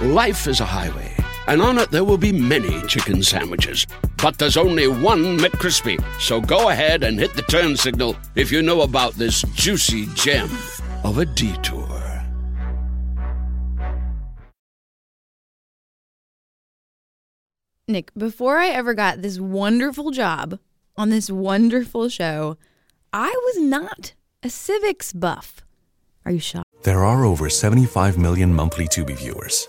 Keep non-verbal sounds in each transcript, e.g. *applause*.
Life is a highway, and on it there will be many chicken sandwiches. But there's only one McCrispy. So go ahead and hit the turn signal if you know about this juicy gem of a detour. Nick, before I ever got this wonderful job on this wonderful show, I was not a civics buff. Are you shocked? There are over 75 million monthly Tubi viewers.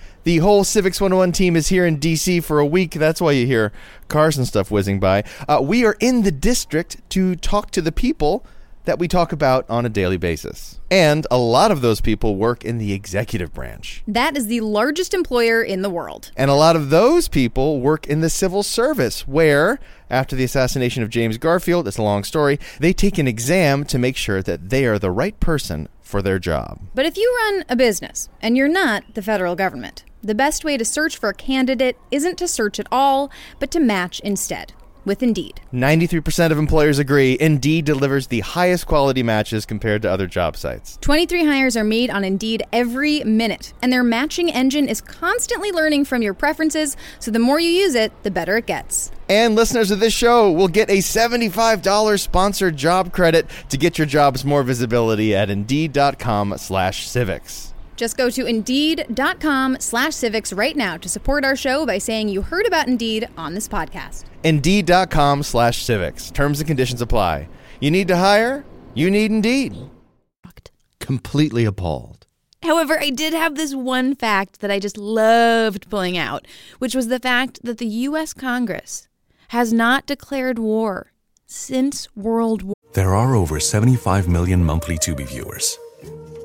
The whole Civics 101 team is here in DC for a week. That's why you hear cars and stuff whizzing by. Uh, we are in the district to talk to the people that we talk about on a daily basis. And a lot of those people work in the executive branch. That is the largest employer in the world. And a lot of those people work in the civil service, where, after the assassination of James Garfield, it's a long story, they take an exam to make sure that they are the right person for their job. But if you run a business and you're not the federal government, the best way to search for a candidate isn't to search at all, but to match instead with Indeed. 93% of employers agree Indeed delivers the highest quality matches compared to other job sites. 23 hires are made on Indeed every minute, and their matching engine is constantly learning from your preferences, so the more you use it, the better it gets. And listeners of this show will get a $75 sponsored job credit to get your jobs more visibility at Indeed.com slash civics. Just go to Indeed.com slash civics right now to support our show by saying you heard about Indeed on this podcast. Indeed.com slash civics. Terms and conditions apply. You need to hire? You need Indeed. Completely appalled. However, I did have this one fact that I just loved pulling out, which was the fact that the U.S. Congress has not declared war since World War. There are over 75 million monthly Tubi viewers.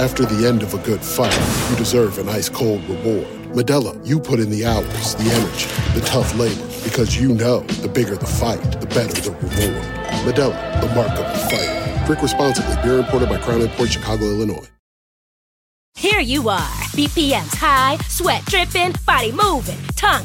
After the end of a good fight, you deserve an ice cold reward. Modelo, you put in the hours, the energy, the tough labor, because you know the bigger the fight, the better the reward. Modelo, the mark of the fighter. Drink responsibly. Beer imported by Crown Port Chicago, Illinois. Here you are, BPM's high, sweat dripping, body moving, tongue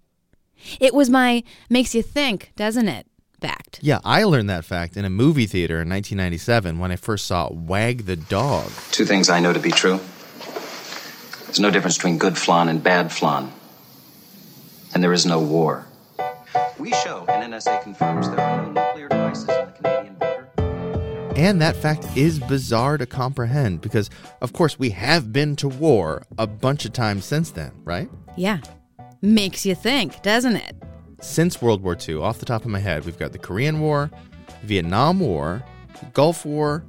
It was my makes you think, doesn't it? Fact. Yeah, I learned that fact in a movie theater in 1997 when I first saw Wag the Dog. Two things I know to be true. There's no difference between good flan and bad flan. And there is no war. We show, and NSA confirms, there are no nuclear devices on the Canadian border. And that fact is bizarre to comprehend because, of course, we have been to war a bunch of times since then, right? Yeah. Makes you think, doesn't it? Since World War II, off the top of my head, we've got the Korean War, Vietnam War, Gulf War,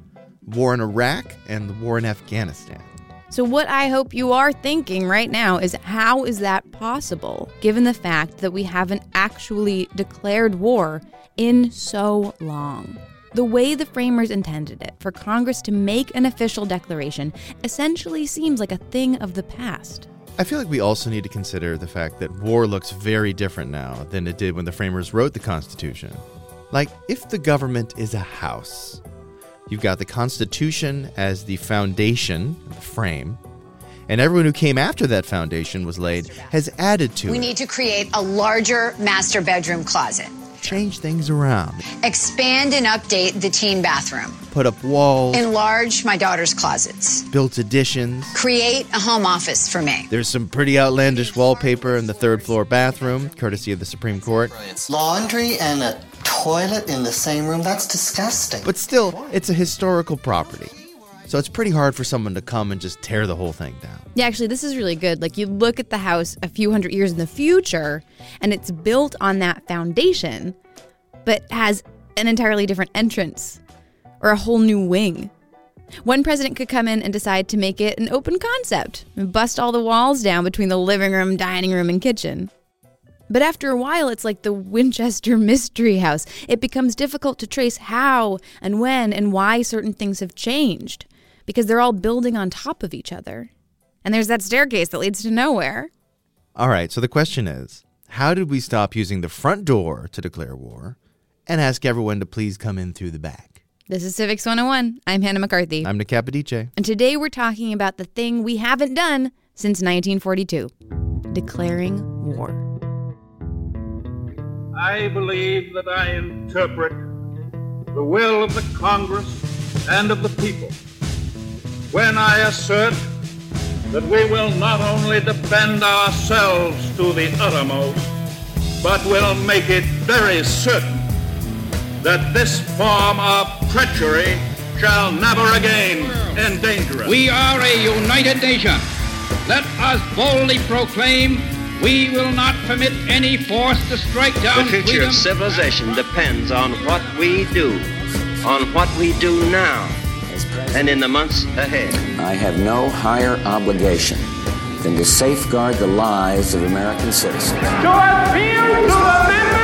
war in Iraq, and the war in Afghanistan. So, what I hope you are thinking right now is how is that possible, given the fact that we haven't actually declared war in so long? The way the framers intended it, for Congress to make an official declaration, essentially seems like a thing of the past. I feel like we also need to consider the fact that war looks very different now than it did when the framers wrote the Constitution. Like, if the government is a house, you've got the Constitution as the foundation, the frame, and everyone who came after that foundation was laid has added to We it, need to create a larger master bedroom closet, change things around, expand and update the teen bathroom, put up walls, enlarge my daughter's closets, built additions. create a home office for me. There's some pretty outlandish wallpaper in the third floor bathroom, courtesy of the Supreme Court. Laundry and a toilet in the same room? That's disgusting. But still, it's a historical property. So it's pretty hard for someone to come and just tear the whole thing down. Yeah, actually, this is really good. Like, you look at the house a few hundred years in the future, and it's built on that foundation, but has an entirely different entrance or a whole new wing. One president could come in and decide to make it an open concept and bust all the walls down between the living room, dining room, and kitchen. But after a while, it's like the Winchester *laughs* Mystery House. It becomes difficult to trace how and when and why certain things have changed because they're all building on top of each other. And there's that staircase that leads to nowhere. All right, so the question is how did we stop using the front door to declare war and ask everyone to please come in through the back? This is Civics 101. I'm Hannah McCarthy. I'm Nick Capodice. and today we're talking about the thing we haven't done since 1942 declaring war. I believe that I interpret the will of the Congress and of the people when I assert that we will not only defend ourselves to the uttermost, but will make it very certain that this form of treachery shall never again endanger us. We are a united nation. Let us boldly proclaim we will not permit any force to strike down The future freedom. of civilization depends on what we do, on what we do now, and in the months ahead. I have no higher obligation than to safeguard the lives of American citizens. to appeal to the members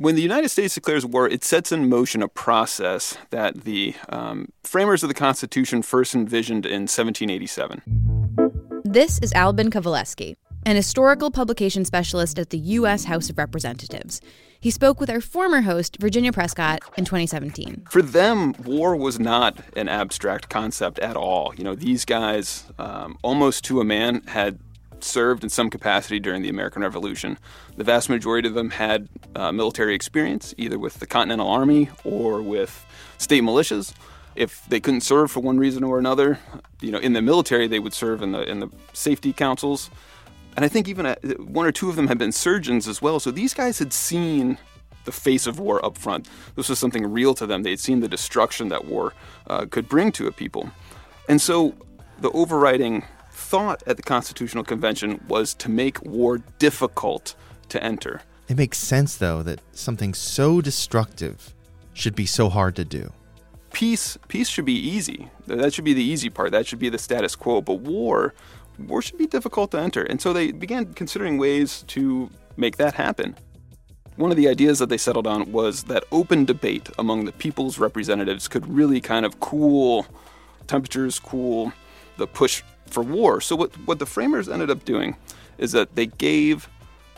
When the United States declares war, it sets in motion a process that the um, framers of the Constitution first envisioned in 1787. This is Albin Kowalewski, an historical publication specialist at the U.S. House of Representatives. He spoke with our former host, Virginia Prescott, in 2017. For them, war was not an abstract concept at all. You know, these guys, um, almost to a man, had served in some capacity during the American Revolution. The vast majority of them had uh, military experience, either with the Continental Army or with state militias. If they couldn't serve for one reason or another, you know, in the military, they would serve in the in the safety councils. And I think even uh, one or two of them had been surgeons as well. So these guys had seen the face of war up front. This was something real to them. They had seen the destruction that war uh, could bring to a people. And so the overriding thought at the Constitutional Convention was to make war difficult to enter. It makes sense, though, that something so destructive should be so hard to do. Peace, peace should be easy. That should be the easy part. That should be the status quo. But war, war should be difficult to enter. And so they began considering ways to make that happen. One of the ideas that they settled on was that open debate among the people's representatives could really kind of cool temperatures, cool the push for war. So what, what the framers ended up doing is that they gave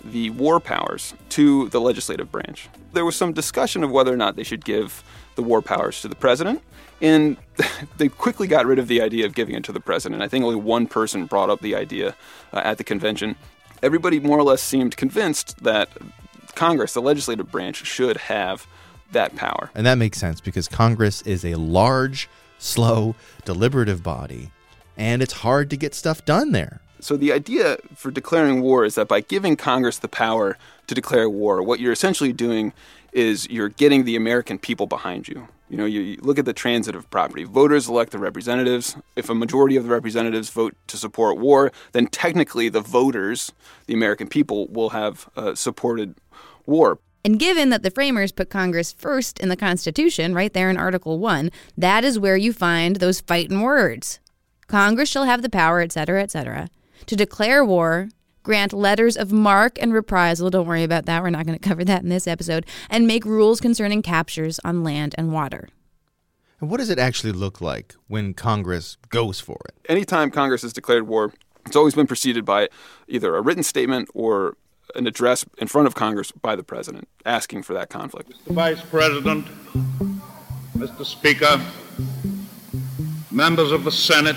the war powers to the legislative branch. There was some discussion of whether or not they should give the war powers to the president, and *laughs* they quickly got rid of the idea of giving it to the president. I think only one person brought up the idea uh, at the convention. Everybody more or less seemed convinced that Congress, the legislative branch, should have that power. And that makes sense because Congress is a large, slow, deliberative body and it's hard to get stuff done there. So the idea for declaring war is that by giving Congress the power to declare war, what you're essentially doing is you're getting the American people behind you. You know, you, you, look at the transitive property. Voters elect the representatives. If a majority of the representatives vote to support war, then technically the voters, the American people, will have uh, supported war. And given that the framers put Congress first in the Constitution, right there in Article 1, that is where you find those fighting words. Congress shall have the power, etc., etc., to declare war, grant letters of marque and reprisal. Don't worry about that. We're not going to cover that in this episode. And make rules concerning captures on land and water. And what does it actually look like when Congress goes for it? Anytime Congress has declared war, it's always been preceded by either a written statement or an address in front of Congress by the president asking for that conflict. Mr. Vice President, Mr. Speaker, members of the Senate,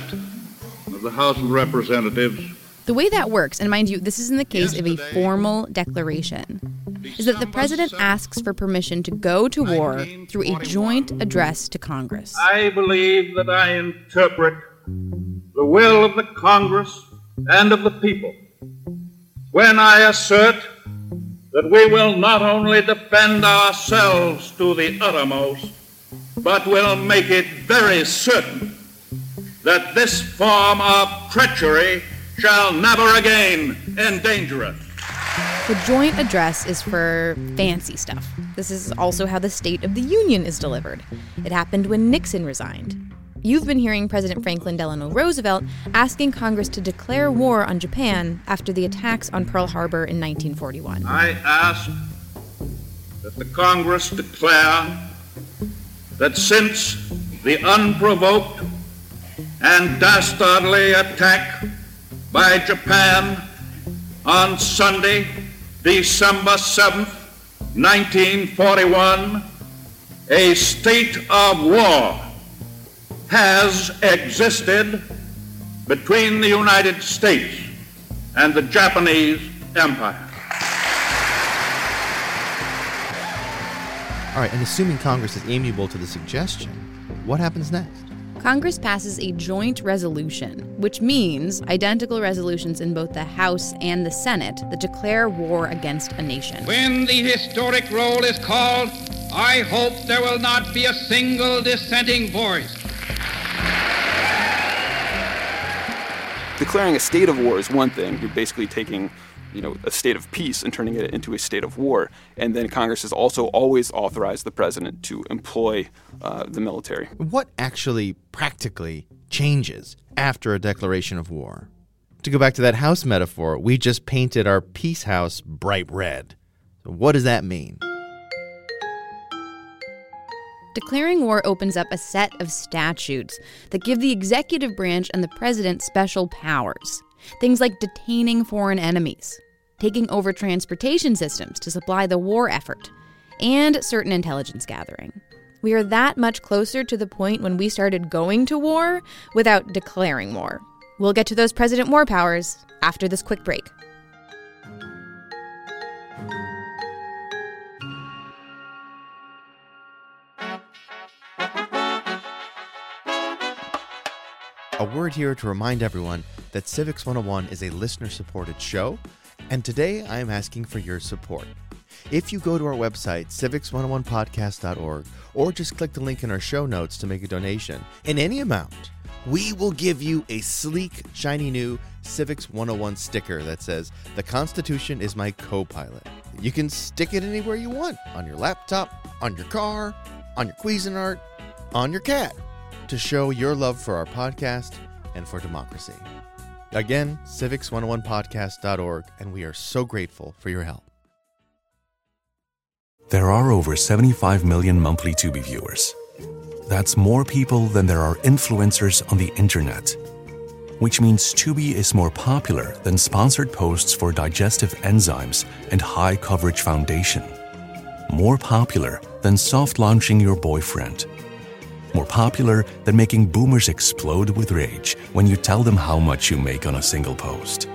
of the House of Representatives. The way that works, and mind you, this is in the case of a formal declaration, is that the president asks for permission to go to war through a joint address to Congress. I believe that I interpret the will of the Congress and of the people when I assert that we will not only defend ourselves to the uttermost, but will make it very certain that this form of treachery shall never again endanger us. The joint address is for fancy stuff. This is also how the State of the Union is delivered. It happened when Nixon resigned. You've been hearing President Franklin Delano Roosevelt asking Congress to declare war on Japan after the attacks on Pearl Harbor in 1941. I ask that the Congress declare that since the unprovoked and dastardly attack by Japan on Sunday, December 7th, 1941, a state of war has existed between the United States and the Japanese Empire. All right, and assuming Congress is amiable to the suggestion, what happens next? Congress passes a joint resolution, which means identical resolutions in both the House and the Senate that declare war against a nation. When the historic roll is called, I hope there will not be a single dissenting voice. Declaring a state of war is one thing. You're basically taking you know, a state of peace and turning it into a state of war. And then Congress has also always authorized the president to employ uh, the military. What actually practically changes after a declaration of war? To go back to that house metaphor, we just painted our peace house bright red. So what does that mean? Declaring war opens up a set of statutes that give the executive branch and the president special powers. Things like detaining foreign enemies, taking over transportation systems to supply the war effort, and certain intelligence gathering. We are that much closer to the point when we started going to war without declaring war. We'll get to those president war powers after this quick break. A word here to remind everyone that Civics 101 is a listener supported show, and today I am asking for your support. If you go to our website, civics101podcast.org, or just click the link in our show notes to make a donation in any amount, we will give you a sleek, shiny new Civics 101 sticker that says, The Constitution is my co pilot. You can stick it anywhere you want on your laptop, on your car, on your Cuisinart, on your cat to show your love for our podcast and for democracy. Again, civics101podcast.org, and we are so grateful for your help. There are over 75 million monthly Tubi viewers. That's more people than there are influencers on the internet. Which means Tubi is more popular than sponsored posts for digestive enzymes and high coverage foundation. More popular than soft launching your boyfriend more popular than making boomers explode with rage when you tell them how much you make on a single post.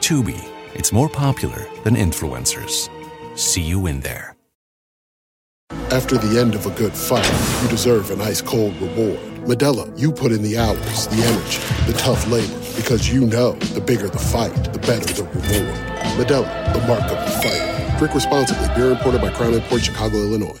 Tubi, it's more popular than influencers. See you in there. After the end of a good fight, you deserve an ice cold reward. Modelo, you put in the hours, the energy, the tough labor, because you know the bigger the fight, the better the reward. Modelo, the mark of the fighter. Drink responsibly. Beer imported by Crown Port Chicago, Illinois.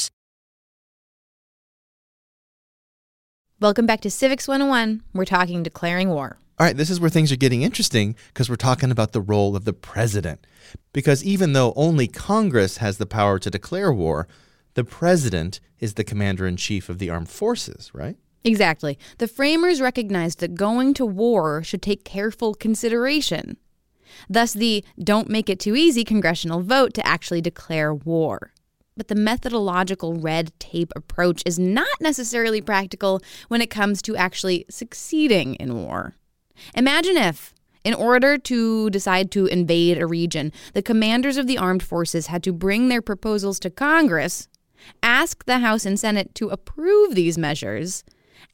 Welcome back to Civics 101. We're talking declaring war. All right, this is where things are getting interesting because we're talking about the role of the president. Because even though only Congress has the power to declare war, the president is the commander in chief of the armed forces, right? Exactly. The framers recognized that going to war should take careful consideration. Thus, the don't make it too easy congressional vote to actually declare war but the methodological red tape approach is not necessarily practical when it comes to actually succeeding in war. Imagine if, in order to decide to invade a region, the commanders of the armed forces had to bring their proposals to Congress, ask the House and Senate to approve these measures,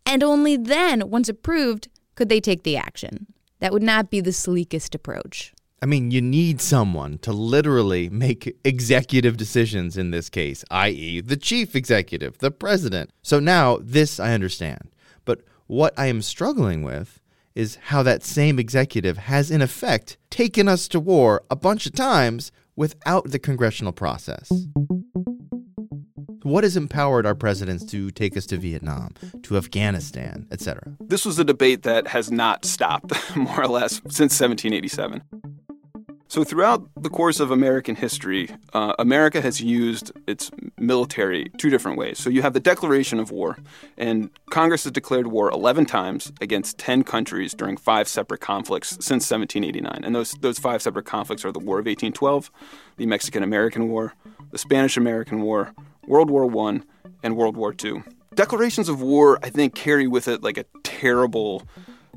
and only then, once approved, could they take the action. That would not be the sleekest approach. I mean, you need someone to literally make executive decisions in this case, i.e., the chief executive, the president. So now this I understand. But what I am struggling with is how that same executive has, in effect, taken us to war a bunch of times without the congressional process. What has empowered our presidents to take us to Vietnam, to Afghanistan, etc.? This was a debate that has not stopped, *laughs* more or less, since 1787. So, throughout the course of American history, uh, America has used its military two different ways. So, you have the declaration of war, and Congress has declared war 11 times against 10 countries during five separate conflicts since 1789. And those, those five separate conflicts are the War of 1812, the Mexican American War, the Spanish American War, World War I, and World War II. Declarations of war, I think, carry with it like a terrible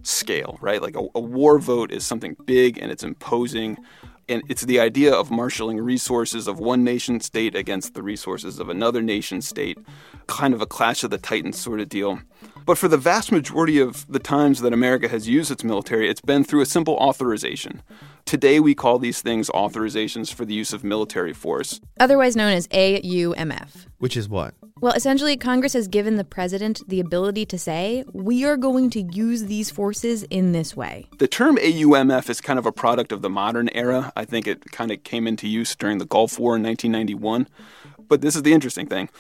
scale, right? Like a, a, war vote is something big and it's imposing. And it's the idea of marshaling resources of one nation state against the resources of another nation state, kind of a clash of the titans sort of deal. But for the vast majority of the times that America has used its military, it's been through a simple authorization. Today, we call these things authorizations for the use of military force, otherwise known as AUMF. Which is what? Well, essentially, Congress has given the president the ability to say, we are going to use these forces in this way. The term AUMF is kind of a product of the modern era. I think it kind of came into use during the Gulf War in 1991. But this is the interesting thing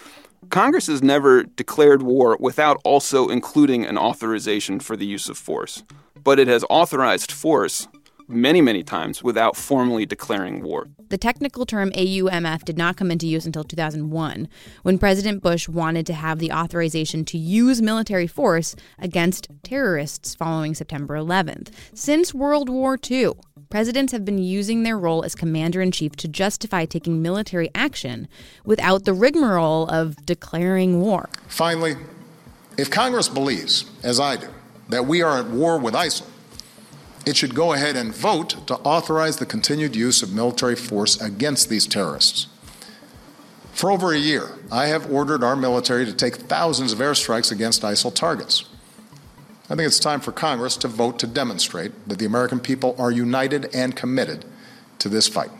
Congress has never declared war without also including an authorization for the use of force. But it has authorized force many, many times without formally declaring war. The technical term AUMF did not come into use until 2001, when President Bush wanted to have the authorization to use military force against terrorists following September 11th. Since World War II, presidents have been using their role as commander in chief to justify taking military action without the rigmarole of declaring war. Finally, if Congress believes, as I do, that we are at war with ISIL, it should go ahead and vote to authorize the continued use of military force against these terrorists. For over a year, I have ordered our military to take thousands of airstrikes against ISIL targets. I think it's time for Congress to vote to demonstrate that the American people are united and committed to this fight.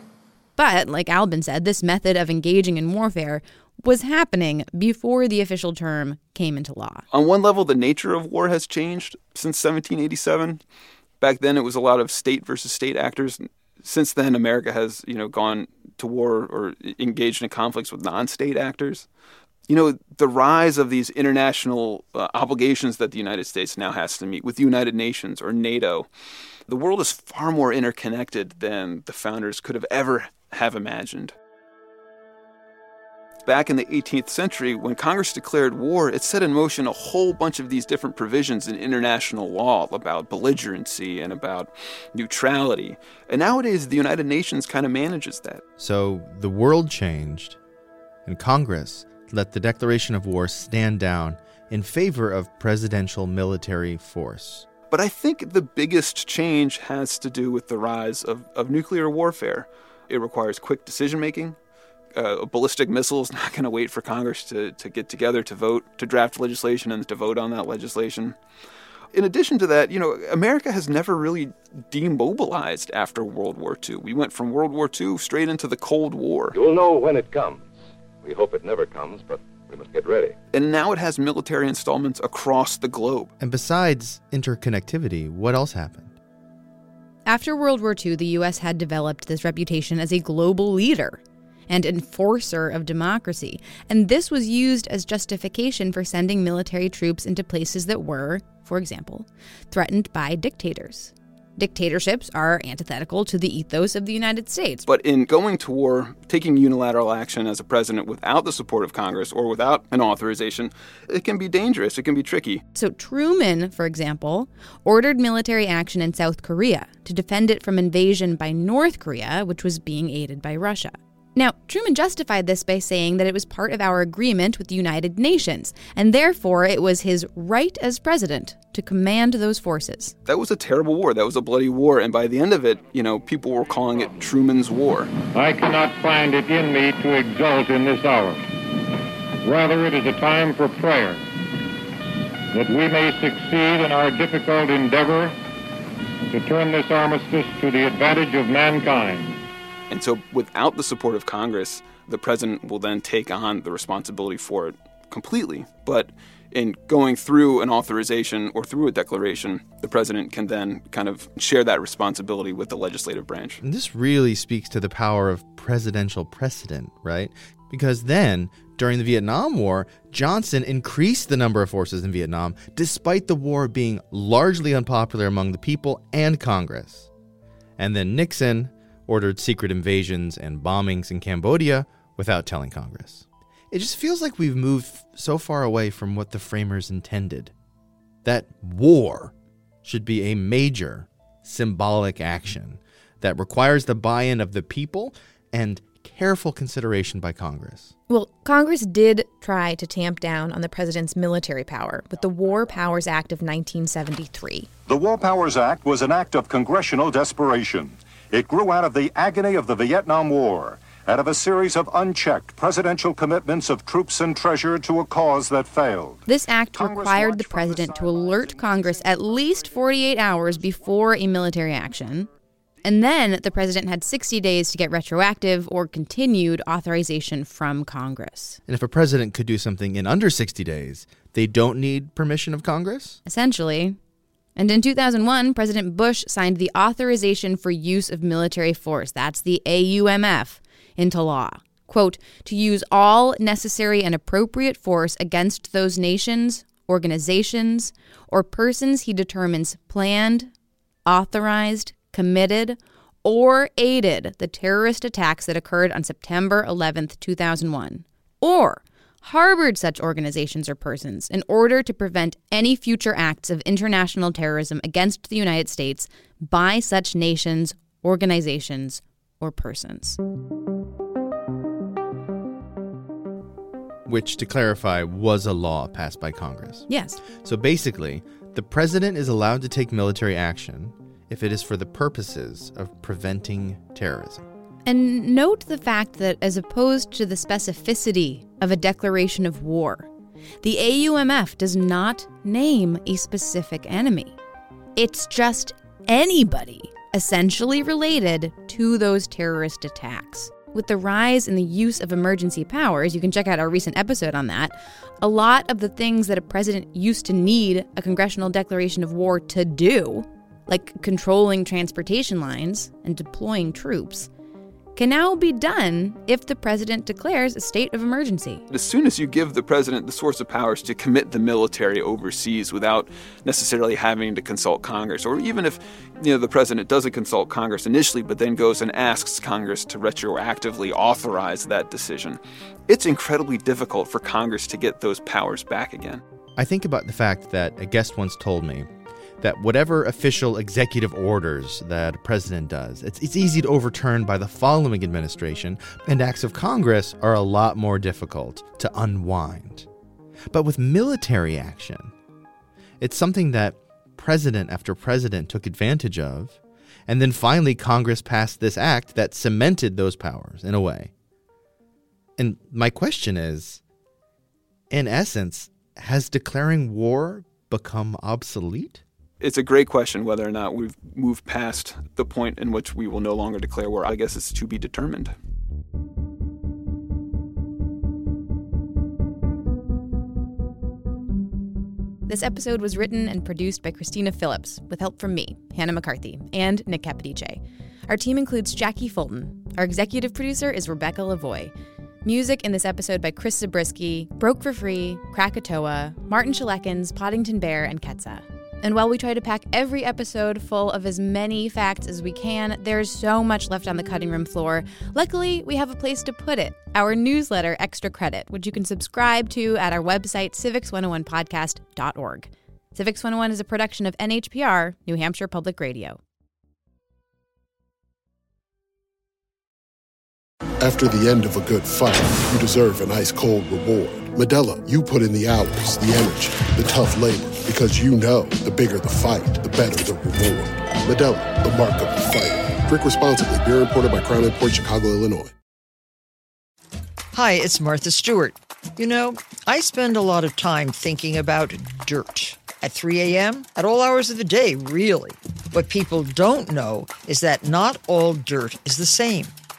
But, like Albin said, this method of engaging in warfare was happening before the official term came into law. On one level, the nature of war has changed since 1787. Back then, it was a lot of state versus state actors. Since then, America has you know gone to war or engaged in conflicts with non-state actors. You know, the rise of these international uh, obligations that the United States now has to meet with the United Nations or NATO. The world is far more interconnected than the founders could have ever have imagined back in the 18th century, when Congress declared war, it set in motion a whole bunch of these different provisions in international law about belligerency and about neutrality. And nowadays, the United Nations kind of manages that. So the world changed, and Congress let the declaration of war stand down in favor of presidential military force. But I think the biggest change has to do with the rise of, of nuclear warfare. It requires quick decision making. Uh, a ballistic missile is *laughs* not going to wait for Congress to, to get together to vote, to draft legislation and to vote on that legislation. In addition to that, you know, America has never really demobilized after World War II. We went from World War II straight into the Cold War. You'll know when it comes. We hope it never comes, but we must get ready. And now it has military installments across the globe. And besides interconnectivity, what else happened? After World War II, the U.S. had developed this reputation as a global leader and enforcer of democracy, and this was used as justification for sending military troops into places that were, for example, threatened by dictators. Dictatorships are antithetical to the ethos of the United States. But in going to war, taking unilateral action as a president without the support of Congress or without an authorization, it can be dangerous, it can be tricky. So, Truman, for example, ordered military action in South Korea to defend it from invasion by North Korea, which was being aided by Russia. Now, Truman justified this by saying that it was part of our agreement with the United Nations, and therefore it was his right as president to command those forces. That was a terrible war. That was a bloody war, and by the end of it, you know, people were calling it Truman's War. I cannot find it in me to exult in this hour. Rather, it is a time for prayer that we may succeed in our difficult endeavor to turn this armistice to the advantage of mankind. And so, without the support of Congress, the president will then take on the responsibility for it completely. But in going through an authorization or through a declaration, the president can then kind of share that responsibility with the legislative branch. And this really speaks to the power of presidential precedent, right? Because then, during the Vietnam War, Johnson increased the number of forces in Vietnam despite the war being largely unpopular among the people and Congress. And then Nixon ordered secret invasions and bombings in Cambodia without telling Congress. It just feels like we've moved so far away from what the framers intended. That war should be a major symbolic action that requires the buy in of the people and careful consideration by Congress. Well, Congress did try to tamp down on the president's military power with the War Powers Act of 1973. The War Powers Act was an act of congressional desperation. It grew out of the agony of the Vietnam War, out of a series of unchecked presidential commitments of troops and treasure to a cause that failed. This act required the president to alert Congress at least 48 hours before a military action. And then the president had 60 days to get retroactive or continued authorization from Congress. And if a president could do something in under 60 days, they don't need permission of Congress? Essentially. And in 2001, President Bush signed the Authorization for Use of Military Force, that's the AUMF, into law. Quote, to use all necessary and appropriate force against those nations, organizations, or persons he determines planned, authorized, committed, or aided the terrorist attacks that occurred on September 11, 2001, or harbored such organizations or persons in order to prevent any future acts of international terrorism against the United States by such nations, organizations, or persons. Which, to clarify, was a law passed by Congress. Yes. So basically, the president is allowed to take military action if it is for the purposes of preventing terrorism. And note the fact that, as opposed to the specificity of a declaration of war, the AUMF does not name a specific enemy. It's just anybody essentially related to those terrorist attacks. With the rise in the use of emergency powers, you can check out our recent episode on that. A lot of the things that a president used to need a congressional declaration of war to do, like controlling transportation lines and deploying troops, can now be done if the president declares a state of emergency. As soon as you give the president the source of powers to commit the military overseas without necessarily having to consult Congress, or even if you know the president doesn't consult Congress initially, but then goes and asks Congress to retroactively authorize that decision, it's incredibly difficult for Congress to get those powers back again. I think about the fact that a guest once told me that whatever official executive orders that a president does, it's, it's easy to overturn by the following administration, and acts of Congress are a lot more difficult to unwind. But with military action, it's something that president after president took advantage of. And then finally, Congress passed this act that cemented those powers in a way. And my question is in essence, has declaring war become obsolete? It's a great question whether or not we've moved past the point in which we will no longer declare war. I guess it's to be determined. This episode was written and produced by Christina Phillips with help from me, Hannah McCarthy, and Nick Capodice. Our team includes Jackie Fulton. Our executive producer is Rebecca Lavoie. Music in this episode by Chris Zabriskie, Broke for Free, Krakatoa, Martin Shaleckins, Poddington Bear, and Ketsa. And while we try to pack every episode full of as many facts as we can, there's so much left on the cutting room floor. Luckily, we have a place to put it our newsletter, Extra Credit, which you can subscribe to at our website, civics101podcast.org. Civics 101 is a production of NHPR, New Hampshire Public Radio. After the end of a good fight, you deserve an ice cold reward. Modelo, you put in the hours, the energy, the tough labor, because you know the bigger the fight, the better the reward. Modelo, the mark of the fighter. Drink responsibly. Beer imported by Crown Port Chicago, Illinois. Hi, it's Martha Stewart. You know, I spend a lot of time thinking about dirt. At 3 a.m., at all hours of the day, really. What people don't know is that not all dirt is the same.